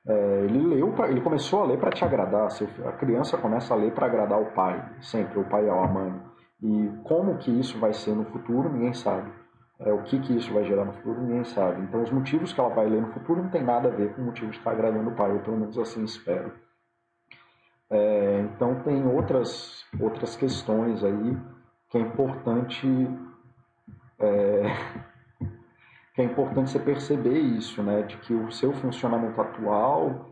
Speaker 1: É, ele leu, pra, ele começou a ler para te agradar. A criança começa a ler para agradar o pai, sempre o pai ou a mãe. E como que isso vai ser no futuro, ninguém sabe. É, o que, que isso vai gerar no futuro, ninguém sabe. Então, os motivos que ela vai ler no futuro não tem nada a ver com o motivo de estar agradando o pai, ou pelo menos assim espero. É, então, tem outras, outras questões aí que é importante é, que é importante você perceber isso, né, de que o seu funcionamento atual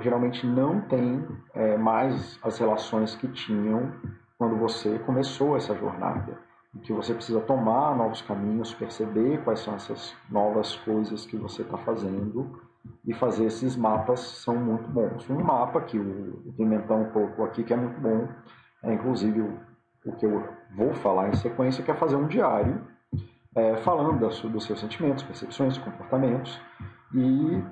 Speaker 1: geralmente não tem é, mais as relações que tinham quando você começou essa jornada, e que você precisa tomar novos caminhos, perceber quais são essas novas coisas que você está fazendo e fazer esses mapas são muito bons. Um mapa que o Pimentão colocou aqui que é muito bom, é inclusive o, o que eu vou falar em sequência, que é fazer um diário é, falando das, dos seus sentimentos, percepções, comportamentos e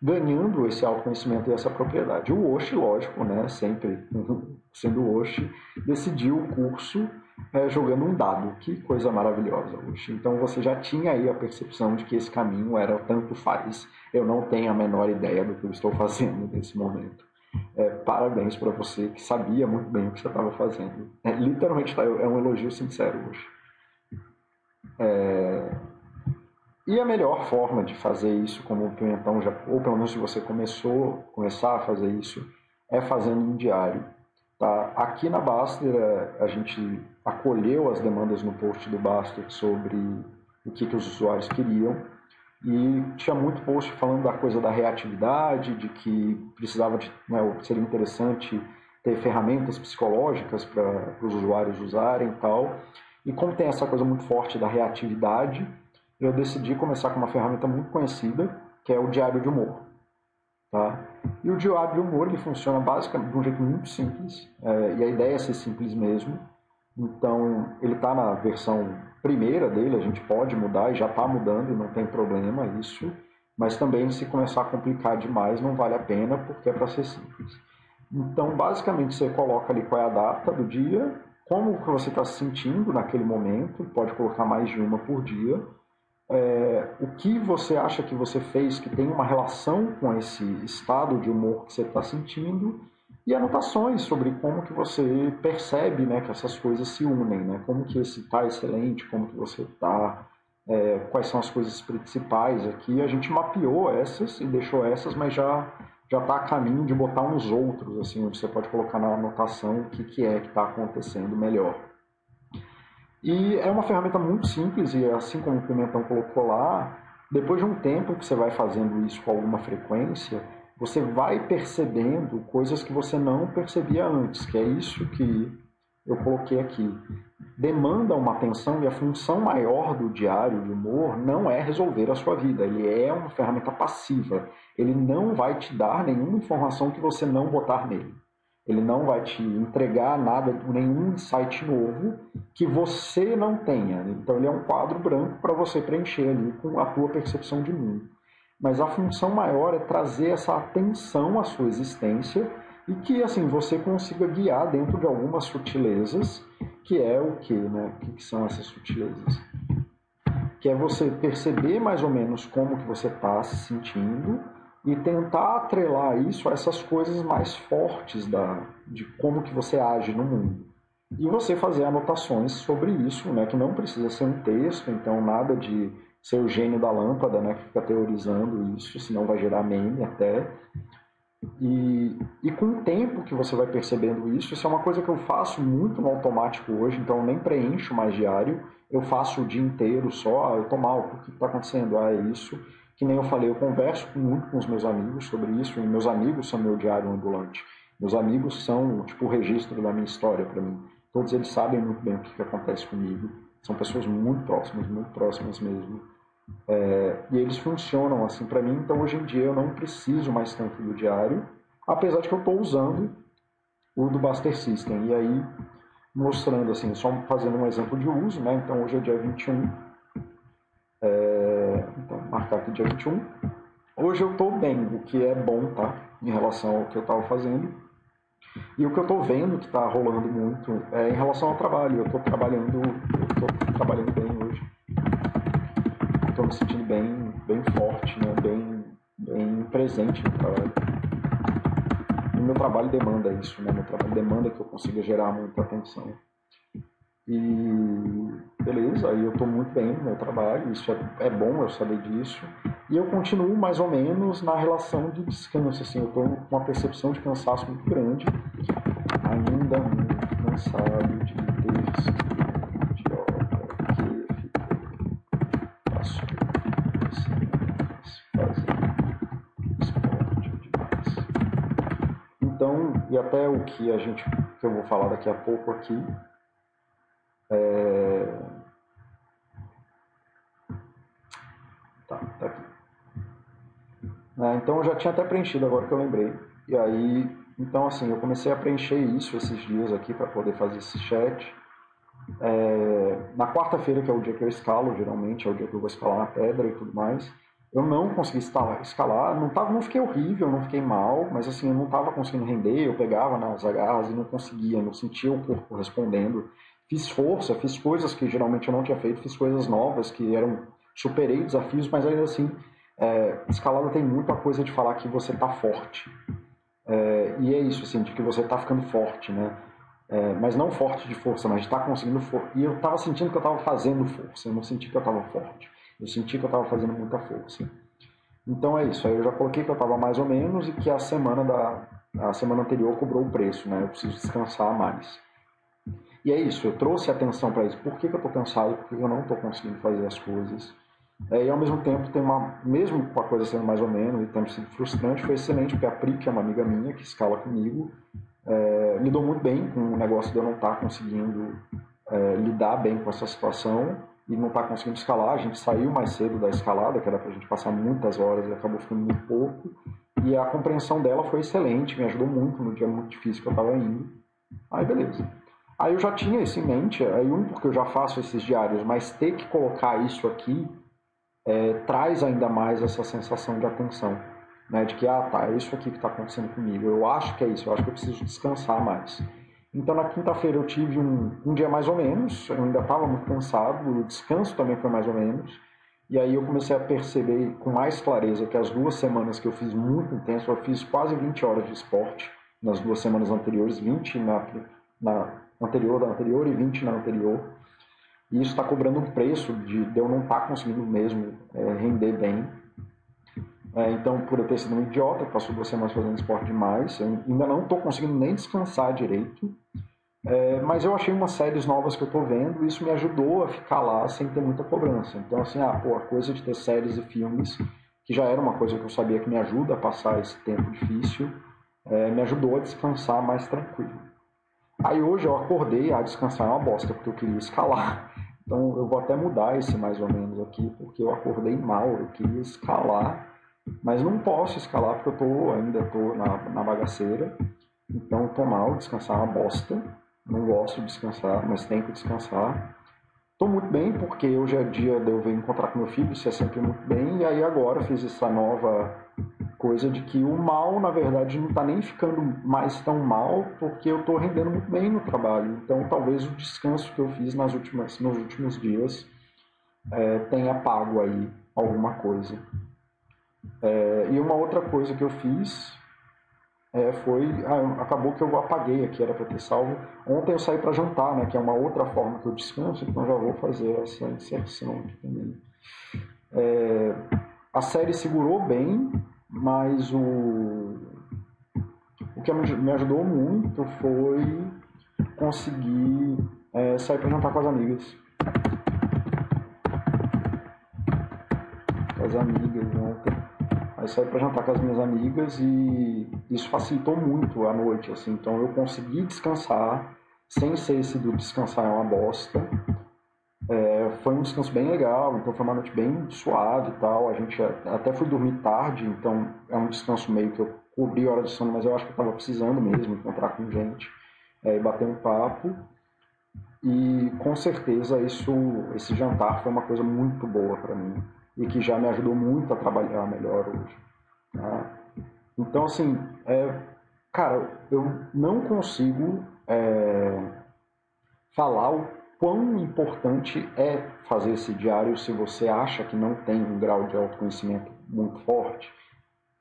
Speaker 1: ganhando esse autoconhecimento e essa propriedade. O Oshi, lógico, né, sempre sendo o Oshi, decidiu o curso é, jogando um dado. Que coisa maravilhosa, Oshi. Então você já tinha aí a percepção de que esse caminho era tanto faz. Eu não tenho a menor ideia do que eu estou fazendo nesse momento. É, parabéns para você que sabia muito bem o que você estava fazendo. É, literalmente tá, é um elogio sincero, Oshi. É... E a melhor forma de fazer isso, como o Pimentão já, ou pelo menos se você começou, começar a fazer isso, é fazendo um diário. Tá? Aqui na Baster, a gente acolheu as demandas no post do Baster sobre o que, que os usuários queriam e tinha muito post falando da coisa da reatividade, de que precisava de, né, seria interessante ter ferramentas psicológicas para os usuários usarem e tal. E como tem essa coisa muito forte da reatividade, eu decidi começar com uma ferramenta muito conhecida, que é o diário de humor. Tá? E o diário de humor ele funciona basicamente de um jeito muito simples, é, e a ideia é ser simples mesmo. Então, ele está na versão primeira dele, a gente pode mudar e já está mudando, e não tem problema isso. Mas também, se começar a complicar demais, não vale a pena, porque é para ser simples. Então, basicamente, você coloca ali qual é a data do dia, como que você está se sentindo naquele momento, pode colocar mais de uma por dia, é, o que você acha que você fez que tem uma relação com esse estado de humor que você está sentindo e anotações sobre como que você percebe né, que essas coisas se unem, né? como que esse está excelente, como que você está, é, quais são as coisas principais aqui. A gente mapeou essas e deixou essas, mas já já está a caminho de botar uns outros, assim, onde você pode colocar na anotação o que, que é que está acontecendo melhor. E é uma ferramenta muito simples, e assim como o Pimentão colocou lá, depois de um tempo que você vai fazendo isso com alguma frequência, você vai percebendo coisas que você não percebia antes, que é isso que eu coloquei aqui. Demanda uma atenção e a função maior do diário de humor não é resolver a sua vida, ele é uma ferramenta passiva. Ele não vai te dar nenhuma informação que você não botar nele. Ele não vai te entregar nada, nenhum insight novo que você não tenha. Então ele é um quadro branco para você preencher ali com a tua percepção de mundo. Mas a função maior é trazer essa atenção à sua existência e que assim você consiga guiar dentro de algumas sutilezas, que é o que, né? O que são essas sutilezas? Que é você perceber mais ou menos como que você está se sentindo e tentar atrelar isso a essas coisas mais fortes da, de como que você age no mundo. E você fazer anotações sobre isso, né, que não precisa ser um texto, então nada de ser o gênio da lâmpada, né, que fica teorizando isso, senão vai gerar meme até. E, e com o tempo que você vai percebendo isso, isso é uma coisa que eu faço muito no automático hoje, então eu nem preencho mais diário, eu faço o dia inteiro só, ah, eu tô mal, o que está acontecendo? Ah, é isso que nem eu falei, eu converso muito com os meus amigos sobre isso, e meus amigos são meu diário ambulante. Meus amigos são tipo o registro da minha história para mim. Todos eles sabem muito bem o que, que acontece comigo. São pessoas muito próximas, muito próximas mesmo. É, e eles funcionam assim para mim, então hoje em dia eu não preciso mais tanto do diário, apesar de que eu estou usando o do Buster System. E aí, mostrando assim, só fazendo um exemplo de uso, né? Então hoje é dia 21. É, então, marcar aqui dia 21. Hoje eu estou bem, o que é bom, tá? Em relação ao que eu estava fazendo. E o que eu estou vendo que está rolando muito é em relação ao trabalho. Eu estou trabalhando, trabalhando bem hoje. Me sentindo bem, bem forte, né? bem, bem presente no trabalho. E meu trabalho demanda isso, né? Meu trabalho demanda que eu consiga gerar muita atenção. E beleza, aí eu estou muito bem no meu trabalho, isso é, é, bom eu saber disso. E eu continuo mais ou menos na relação de descanso, assim, eu estou com uma percepção de cansaço muito grande, ainda muito cansado de ter e até o que a gente, que eu vou falar daqui a pouco aqui, é... Tá, tá aqui. É, então eu já tinha até preenchido agora que eu lembrei. E aí, então assim, eu comecei a preencher isso esses dias aqui para poder fazer esse chat. É... na quarta-feira, que é o dia que eu escalo, geralmente é o dia que eu vou escalar na pedra e tudo mais. Eu não consegui escalar, não, tava, não fiquei horrível, não fiquei mal, mas assim, eu não estava conseguindo render, eu pegava nas agarras e não conseguia, não sentia o corpo respondendo fiz força, fiz coisas que geralmente eu não tinha feito, fiz coisas novas que eram superei desafios, mas ainda assim é, escalada tem muito a coisa de falar que você está forte é, e é isso assim de que você está ficando forte, né? É, mas não forte de força, mas está conseguindo força. E eu estava sentindo que eu estava fazendo força, eu não senti que eu estava forte, eu senti que eu estava fazendo muita força. Então é isso. Aí eu já coloquei que eu estava mais ou menos e que a semana da a semana anterior cobrou o preço, né? Eu preciso descansar mais. E é isso, eu trouxe atenção para isso. Por que, que eu estou cansado? Por que eu não estou conseguindo fazer as coisas? É, e ao mesmo tempo, tem uma, mesmo com a coisa sendo mais ou menos e tendo sido frustrante, foi excelente, porque a Pri, que é uma amiga minha, que escala comigo, é, lidou muito bem com o negócio de eu não estar tá conseguindo é, lidar bem com essa situação e não estar tá conseguindo escalar. A gente saiu mais cedo da escalada, que era para a gente passar muitas horas e acabou ficando muito pouco. E a compreensão dela foi excelente, me ajudou muito no dia muito difícil que eu estava indo. Aí, beleza. Aí eu já tinha isso em mente, aí um, porque eu já faço esses diários, mas ter que colocar isso aqui é, traz ainda mais essa sensação de atenção, né? De que, ah, tá, é isso aqui que está acontecendo comigo, eu acho que é isso, eu acho que eu preciso descansar mais. Então na quinta-feira eu tive um, um dia mais ou menos, eu ainda estava muito cansado, o descanso também foi mais ou menos, e aí eu comecei a perceber com mais clareza que as duas semanas que eu fiz muito intenso, eu fiz quase 20 horas de esporte nas duas semanas anteriores, 20 na, na anterior da anterior e 20 na anterior. E isso está cobrando um preço de, de eu não estar tá conseguindo mesmo é, render bem. É, então, por eu ter sido um idiota, passou duas semanas fazendo esporte demais, eu ainda não estou conseguindo nem descansar direito. É, mas eu achei umas séries novas que eu estou vendo e isso me ajudou a ficar lá sem ter muita cobrança. Então, assim, ah, pô, a coisa de ter séries e filmes, que já era uma coisa que eu sabia que me ajuda a passar esse tempo difícil, é, me ajudou a descansar mais tranquilo. Aí hoje eu acordei, a descansar é uma bosta, porque eu queria escalar. Então eu vou até mudar esse mais ou menos aqui, porque eu acordei mal, eu queria escalar, mas não posso escalar porque eu tô, ainda estou na, na bagaceira. Então tô mal, descansar é uma bosta. Não gosto de descansar, mas tenho que descansar. Estou muito bem porque hoje é dia de eu vir encontrar com meu filho, isso é sempre muito bem. E aí agora fiz essa nova coisa de que o mal, na verdade, não está nem ficando mais tão mal porque eu estou rendendo muito bem no trabalho. Então, talvez o descanso que eu fiz nas últimas, nos últimos dias é, tenha pago aí alguma coisa. É, e uma outra coisa que eu fiz é, foi. Ah, acabou que eu apaguei aqui, era para ter salvo. Ontem eu saí para jantar, né, que é uma outra forma que eu descanso, então já vou fazer essa inserção aqui também. É, a série segurou bem, mas o, o que me ajudou muito foi conseguir é, sair para jantar com as amigas. com as amigas ontem. Aí saí para jantar com as minhas amigas e isso facilitou muito a noite, assim. Então eu consegui descansar sem ser esse do descansar é uma bosta. É, foi um descanso bem legal, então foi uma noite bem suave e tal. A gente até foi dormir tarde, então é um descanso meio que eu cobri a hora de sono, mas eu acho que eu estava precisando mesmo encontrar com gente é, e bater um papo. E com certeza isso, esse jantar foi uma coisa muito boa para mim e que já me ajudou muito a trabalhar melhor hoje. Tá? Então, assim, é, cara, eu não consigo é, falar o quão importante é fazer esse diário se você acha que não tem um grau de autoconhecimento muito forte.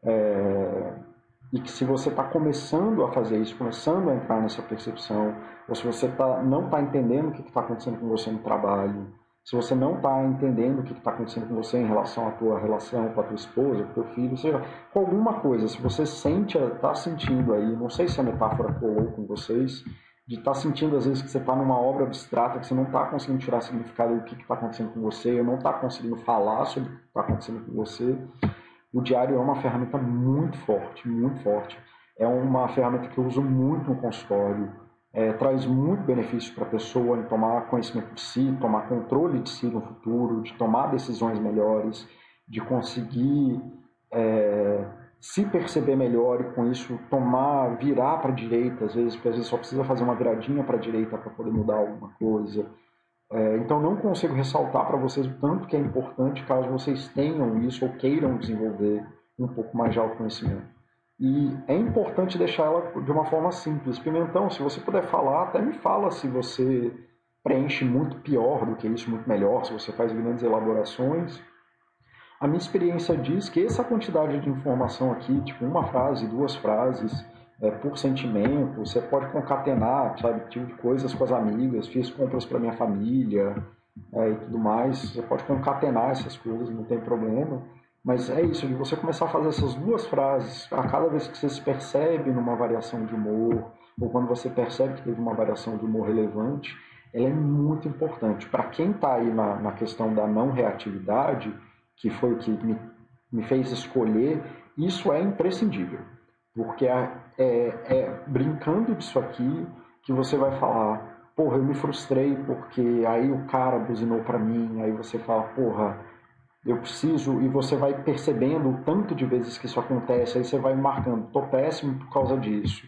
Speaker 1: É, e que se você está começando a fazer isso, começando a entrar nessa percepção, ou se você tá, não está entendendo o que está acontecendo com você no trabalho, se você não está entendendo o que está acontecendo com você em relação à tua relação com a tua esposa, com o teu filho, seja com alguma coisa, se você sente, está sentindo aí, não sei se a metáfora colou com vocês, de estar tá sentindo às vezes que você está numa obra abstrata, que você não está conseguindo tirar significado do que está acontecendo com você, ou não está conseguindo falar sobre o que está acontecendo com você, o diário é uma ferramenta muito forte, muito forte. É uma ferramenta que eu uso muito no consultório, é, traz muito benefício para a pessoa em tomar conhecimento de si, tomar controle de si no futuro, de tomar decisões melhores, de conseguir é, se perceber melhor e com isso tomar, virar para a direita, às vezes, porque às vezes só precisa fazer uma viradinha para a direita para poder mudar alguma coisa. É, então não consigo ressaltar para vocês o tanto que é importante caso vocês tenham isso ou queiram desenvolver um pouco mais de autoconhecimento. E é importante deixar ela de uma forma simples. Pimentão, se você puder falar, até me fala se você preenche muito pior do que isso, muito melhor, se você faz grandes elaborações. A minha experiência diz que essa quantidade de informação aqui, tipo uma frase, duas frases, é, por sentimento, você pode concatenar, sabe, tipo coisas com as amigas, fiz compras para minha família é, e tudo mais, você pode concatenar essas coisas, não tem problema. Mas é isso, de você começar a fazer essas duas frases a cada vez que você se percebe numa variação de humor, ou quando você percebe que teve uma variação de humor relevante, ela é muito importante. Para quem está aí na, na questão da não reatividade, que foi o que me, me fez escolher, isso é imprescindível. Porque é, é, é brincando disso aqui que você vai falar, porra, eu me frustrei porque aí o cara buzinou para mim, aí você fala, porra, eu preciso, e você vai percebendo o tanto de vezes que isso acontece, aí você vai marcando, tô péssimo por causa disso,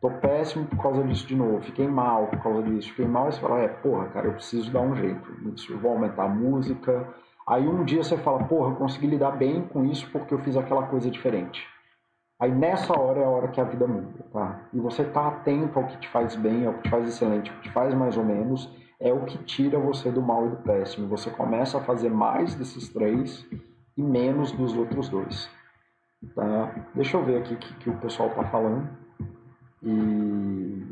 Speaker 1: tô péssimo por causa disso de novo, fiquei mal por causa disso, fiquei mal, e você fala, é, porra, cara, eu preciso dar um jeito nisso, eu vou aumentar a música, aí um dia você fala, porra, eu consegui lidar bem com isso porque eu fiz aquela coisa diferente. Aí nessa hora é a hora que a vida muda, tá? E você tá atento ao que te faz bem, ao que te faz excelente, ao que te faz mais ou menos, é o que tira você do mal e do péssimo. Você começa a fazer mais desses três e menos dos outros dois. Tá? Deixa eu ver aqui o que, que o pessoal está falando e,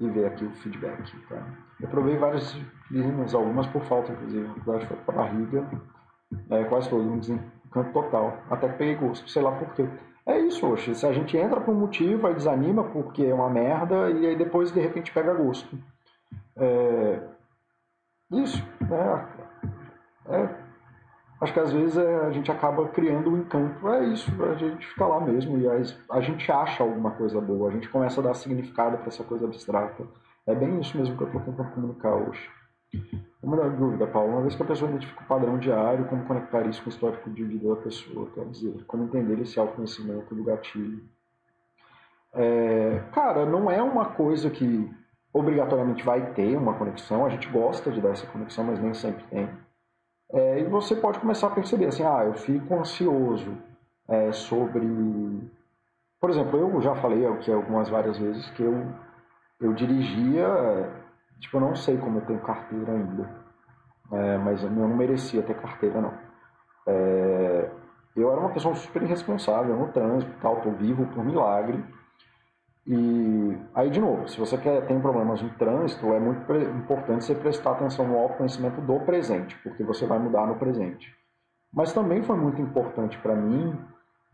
Speaker 1: e ver aqui o feedback. Tá? Eu provei várias disciplinas, algumas por falta, inclusive, da para barriga, é, quase todo, um desencanto total. Até que peguei gosto, sei lá por quê. É isso, hoje. Se a gente entra por um motivo, aí desanima porque é uma merda, e aí depois de repente pega gosto. É, isso, né? É, acho que às vezes é, a gente acaba criando um encanto. É isso, a gente fica lá mesmo e a, gente acha alguma coisa boa, a gente começa a dar significado para essa coisa abstrata. É bem isso mesmo que eu estou tentando comunicar hoje. Uma dúvida, Paulo, uma vez que a pessoa identifica o padrão diário, como conectar isso com o histórico de vida da pessoa? Quer dizer, como entender esse autoconhecimento do gatilho? É, cara, não é uma coisa que obrigatoriamente vai ter uma conexão, a gente gosta de dar essa conexão, mas nem sempre tem. É, e você pode começar a perceber assim, ah, eu fico ansioso é, sobre... Por exemplo, eu já falei aqui algumas várias vezes que eu, eu dirigia, tipo, eu não sei como eu tenho carteira ainda, é, mas eu não merecia ter carteira, não. É, eu era uma pessoa super irresponsável no trânsito, tal, tô vivo por milagre, e aí, de novo, se você quer, tem problemas no trânsito, é muito importante você prestar atenção no autoconhecimento do presente, porque você vai mudar no presente. Mas também foi muito importante para mim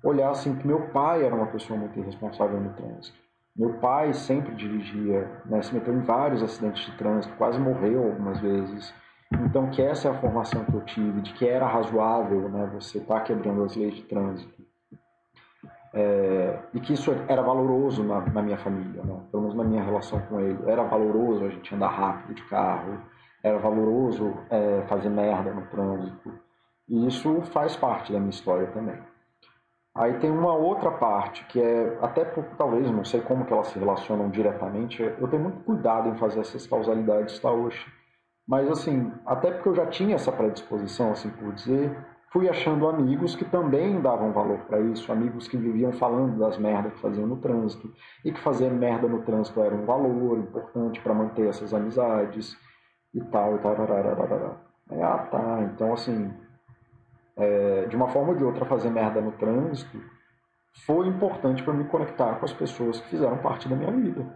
Speaker 1: olhar assim que meu pai era uma pessoa muito irresponsável no trânsito. Meu pai sempre dirigia, né, se meteu em vários acidentes de trânsito, quase morreu algumas vezes. Então, que essa é a formação que eu tive, de que era razoável né, você estar tá quebrando as leis de trânsito. É, e que isso era valoroso na, na minha família, né? pelo menos na minha relação com ele. Era valoroso a gente andar rápido de carro, era valoroso é, fazer merda no trânsito. E isso faz parte da minha história também. Aí tem uma outra parte que é, até por talvez, não sei como que elas se relacionam diretamente, eu tenho muito cuidado em fazer essas causalidades, hoje. Mas assim, até porque eu já tinha essa predisposição, assim por dizer, fui achando amigos que também davam valor para isso, amigos que viviam falando das merdas que faziam no trânsito, e que fazer merda no trânsito era um valor importante para manter essas amizades e tal, e tal, Ah, tá, então assim, é, de uma forma ou de outra, fazer merda no trânsito foi importante para me conectar com as pessoas que fizeram parte da minha vida.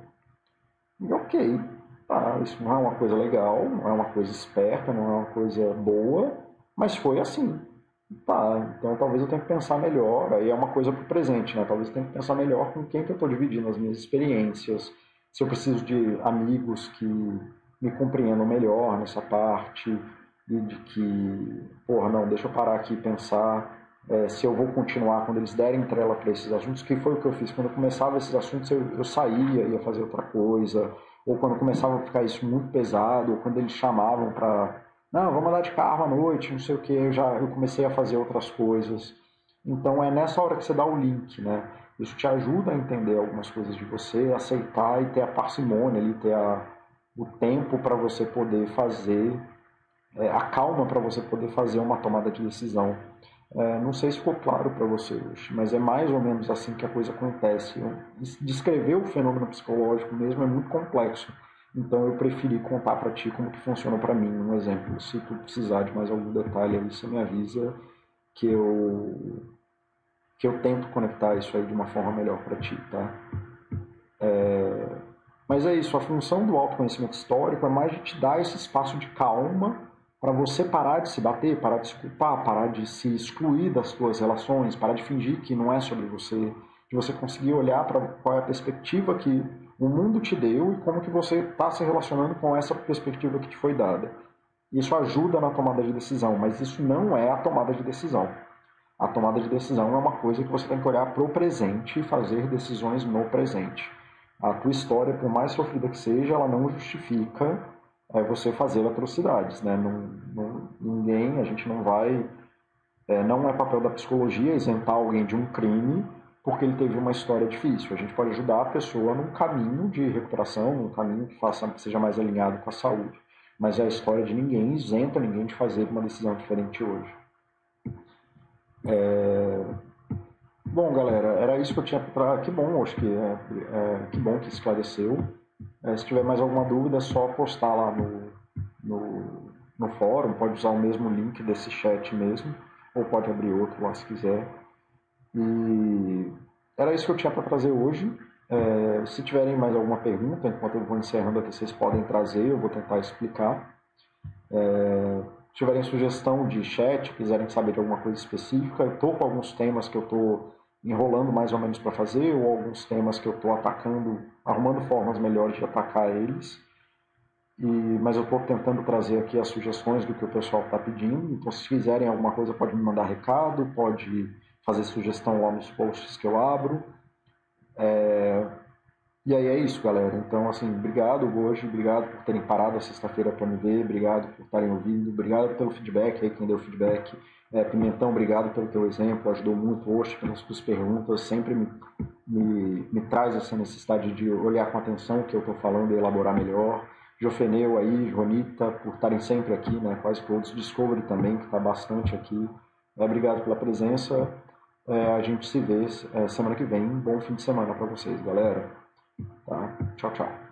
Speaker 1: E ok, tá, isso não é uma coisa legal, não é uma coisa esperta, não é uma coisa boa, mas foi assim. Tá, então talvez eu tenha que pensar melhor, aí é uma coisa para o presente, né? Talvez eu tenha que pensar melhor com quem que eu estou dividindo as minhas experiências, se eu preciso de amigos que me compreendam melhor nessa parte, e de que, porra, não, deixa eu parar aqui e pensar é, se eu vou continuar quando eles derem trela para esses assuntos, que foi o que eu fiz. Quando eu começava esses assuntos, eu, eu saía, ia fazer outra coisa, ou quando começava a ficar isso muito pesado, ou quando eles chamavam para, não, vamos andar de carro à noite, não sei o que, eu já eu comecei a fazer outras coisas. Então é nessa hora que você dá o link, né? Isso te ajuda a entender algumas coisas de você, aceitar e ter a parcimônia ali, ter a, o tempo para você poder fazer é, a calma para você poder fazer uma tomada de decisão. É, não sei se ficou claro para você hoje, mas é mais ou menos assim que a coisa acontece. Descrever o fenômeno psicológico mesmo é muito complexo. Então eu preferi contar para ti como que funciona para mim, um exemplo. Se tu precisar de mais algum detalhe aí, você me avisa que eu que eu tento conectar isso aí de uma forma melhor para ti, tá? É... Mas é isso, a função do autoconhecimento histórico é mais de te dar esse espaço de calma para você parar de se bater, parar de se culpar, parar de se excluir das suas relações, parar de fingir que não é sobre você, de você conseguir olhar para qual é a perspectiva que o mundo te deu e como que você está se relacionando com essa perspectiva que te foi dada. Isso ajuda na tomada de decisão, mas isso não é a tomada de decisão. A tomada de decisão é uma coisa que você tem que olhar para o presente e fazer decisões no presente. A tua história, por mais sofrida que seja, ela não justifica é você fazer atrocidades, né? Não, não, ninguém, a gente não vai, é, não é papel da psicologia isentar alguém de um crime porque ele teve uma história difícil. A gente pode ajudar a pessoa num caminho de recuperação, num caminho que faça que seja mais alinhado com a saúde. Mas é a história de ninguém isenta ninguém de fazer uma decisão diferente hoje. É... Bom, galera, era isso que eu tinha para. Que bom, acho que é, é, que bom que esclareceu. É, se tiver mais alguma dúvida, é só postar lá no, no, no fórum. Pode usar o mesmo link desse chat mesmo, ou pode abrir outro lá se quiser. E era isso que eu tinha para trazer hoje. É, se tiverem mais alguma pergunta, enquanto eu vou encerrando aqui, vocês podem trazer, eu vou tentar explicar. É, se tiverem sugestão de chat, quiserem saber de alguma coisa específica, eu estou com alguns temas que eu estou enrolando mais ou menos para fazer, ou alguns temas que eu estou atacando, arrumando formas melhores de atacar eles. E, mas eu estou tentando trazer aqui as sugestões do que o pessoal está pedindo. Então, se quiserem alguma coisa, pode me mandar recado, pode fazer sugestão lá nos posts que eu abro. É... E aí é isso, galera. Então, assim, obrigado hoje, obrigado por terem parado a sexta-feira para me ver, obrigado por estarem ouvindo, obrigado pelo feedback aí, quem deu feedback. É, Pimentão, obrigado pelo teu exemplo, ajudou muito hoje pelas suas perguntas, sempre me, me, me, traz essa necessidade de olhar com atenção o que eu estou falando e elaborar melhor. Jofeneu aí, Joanita, por estarem sempre aqui, né, quase todos. Discovery também, que está bastante aqui. É, obrigado pela presença. É, a gente se vê é, semana que vem. Bom fim de semana para vocês, galera. Tá? Tchau, tchau.